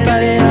parei,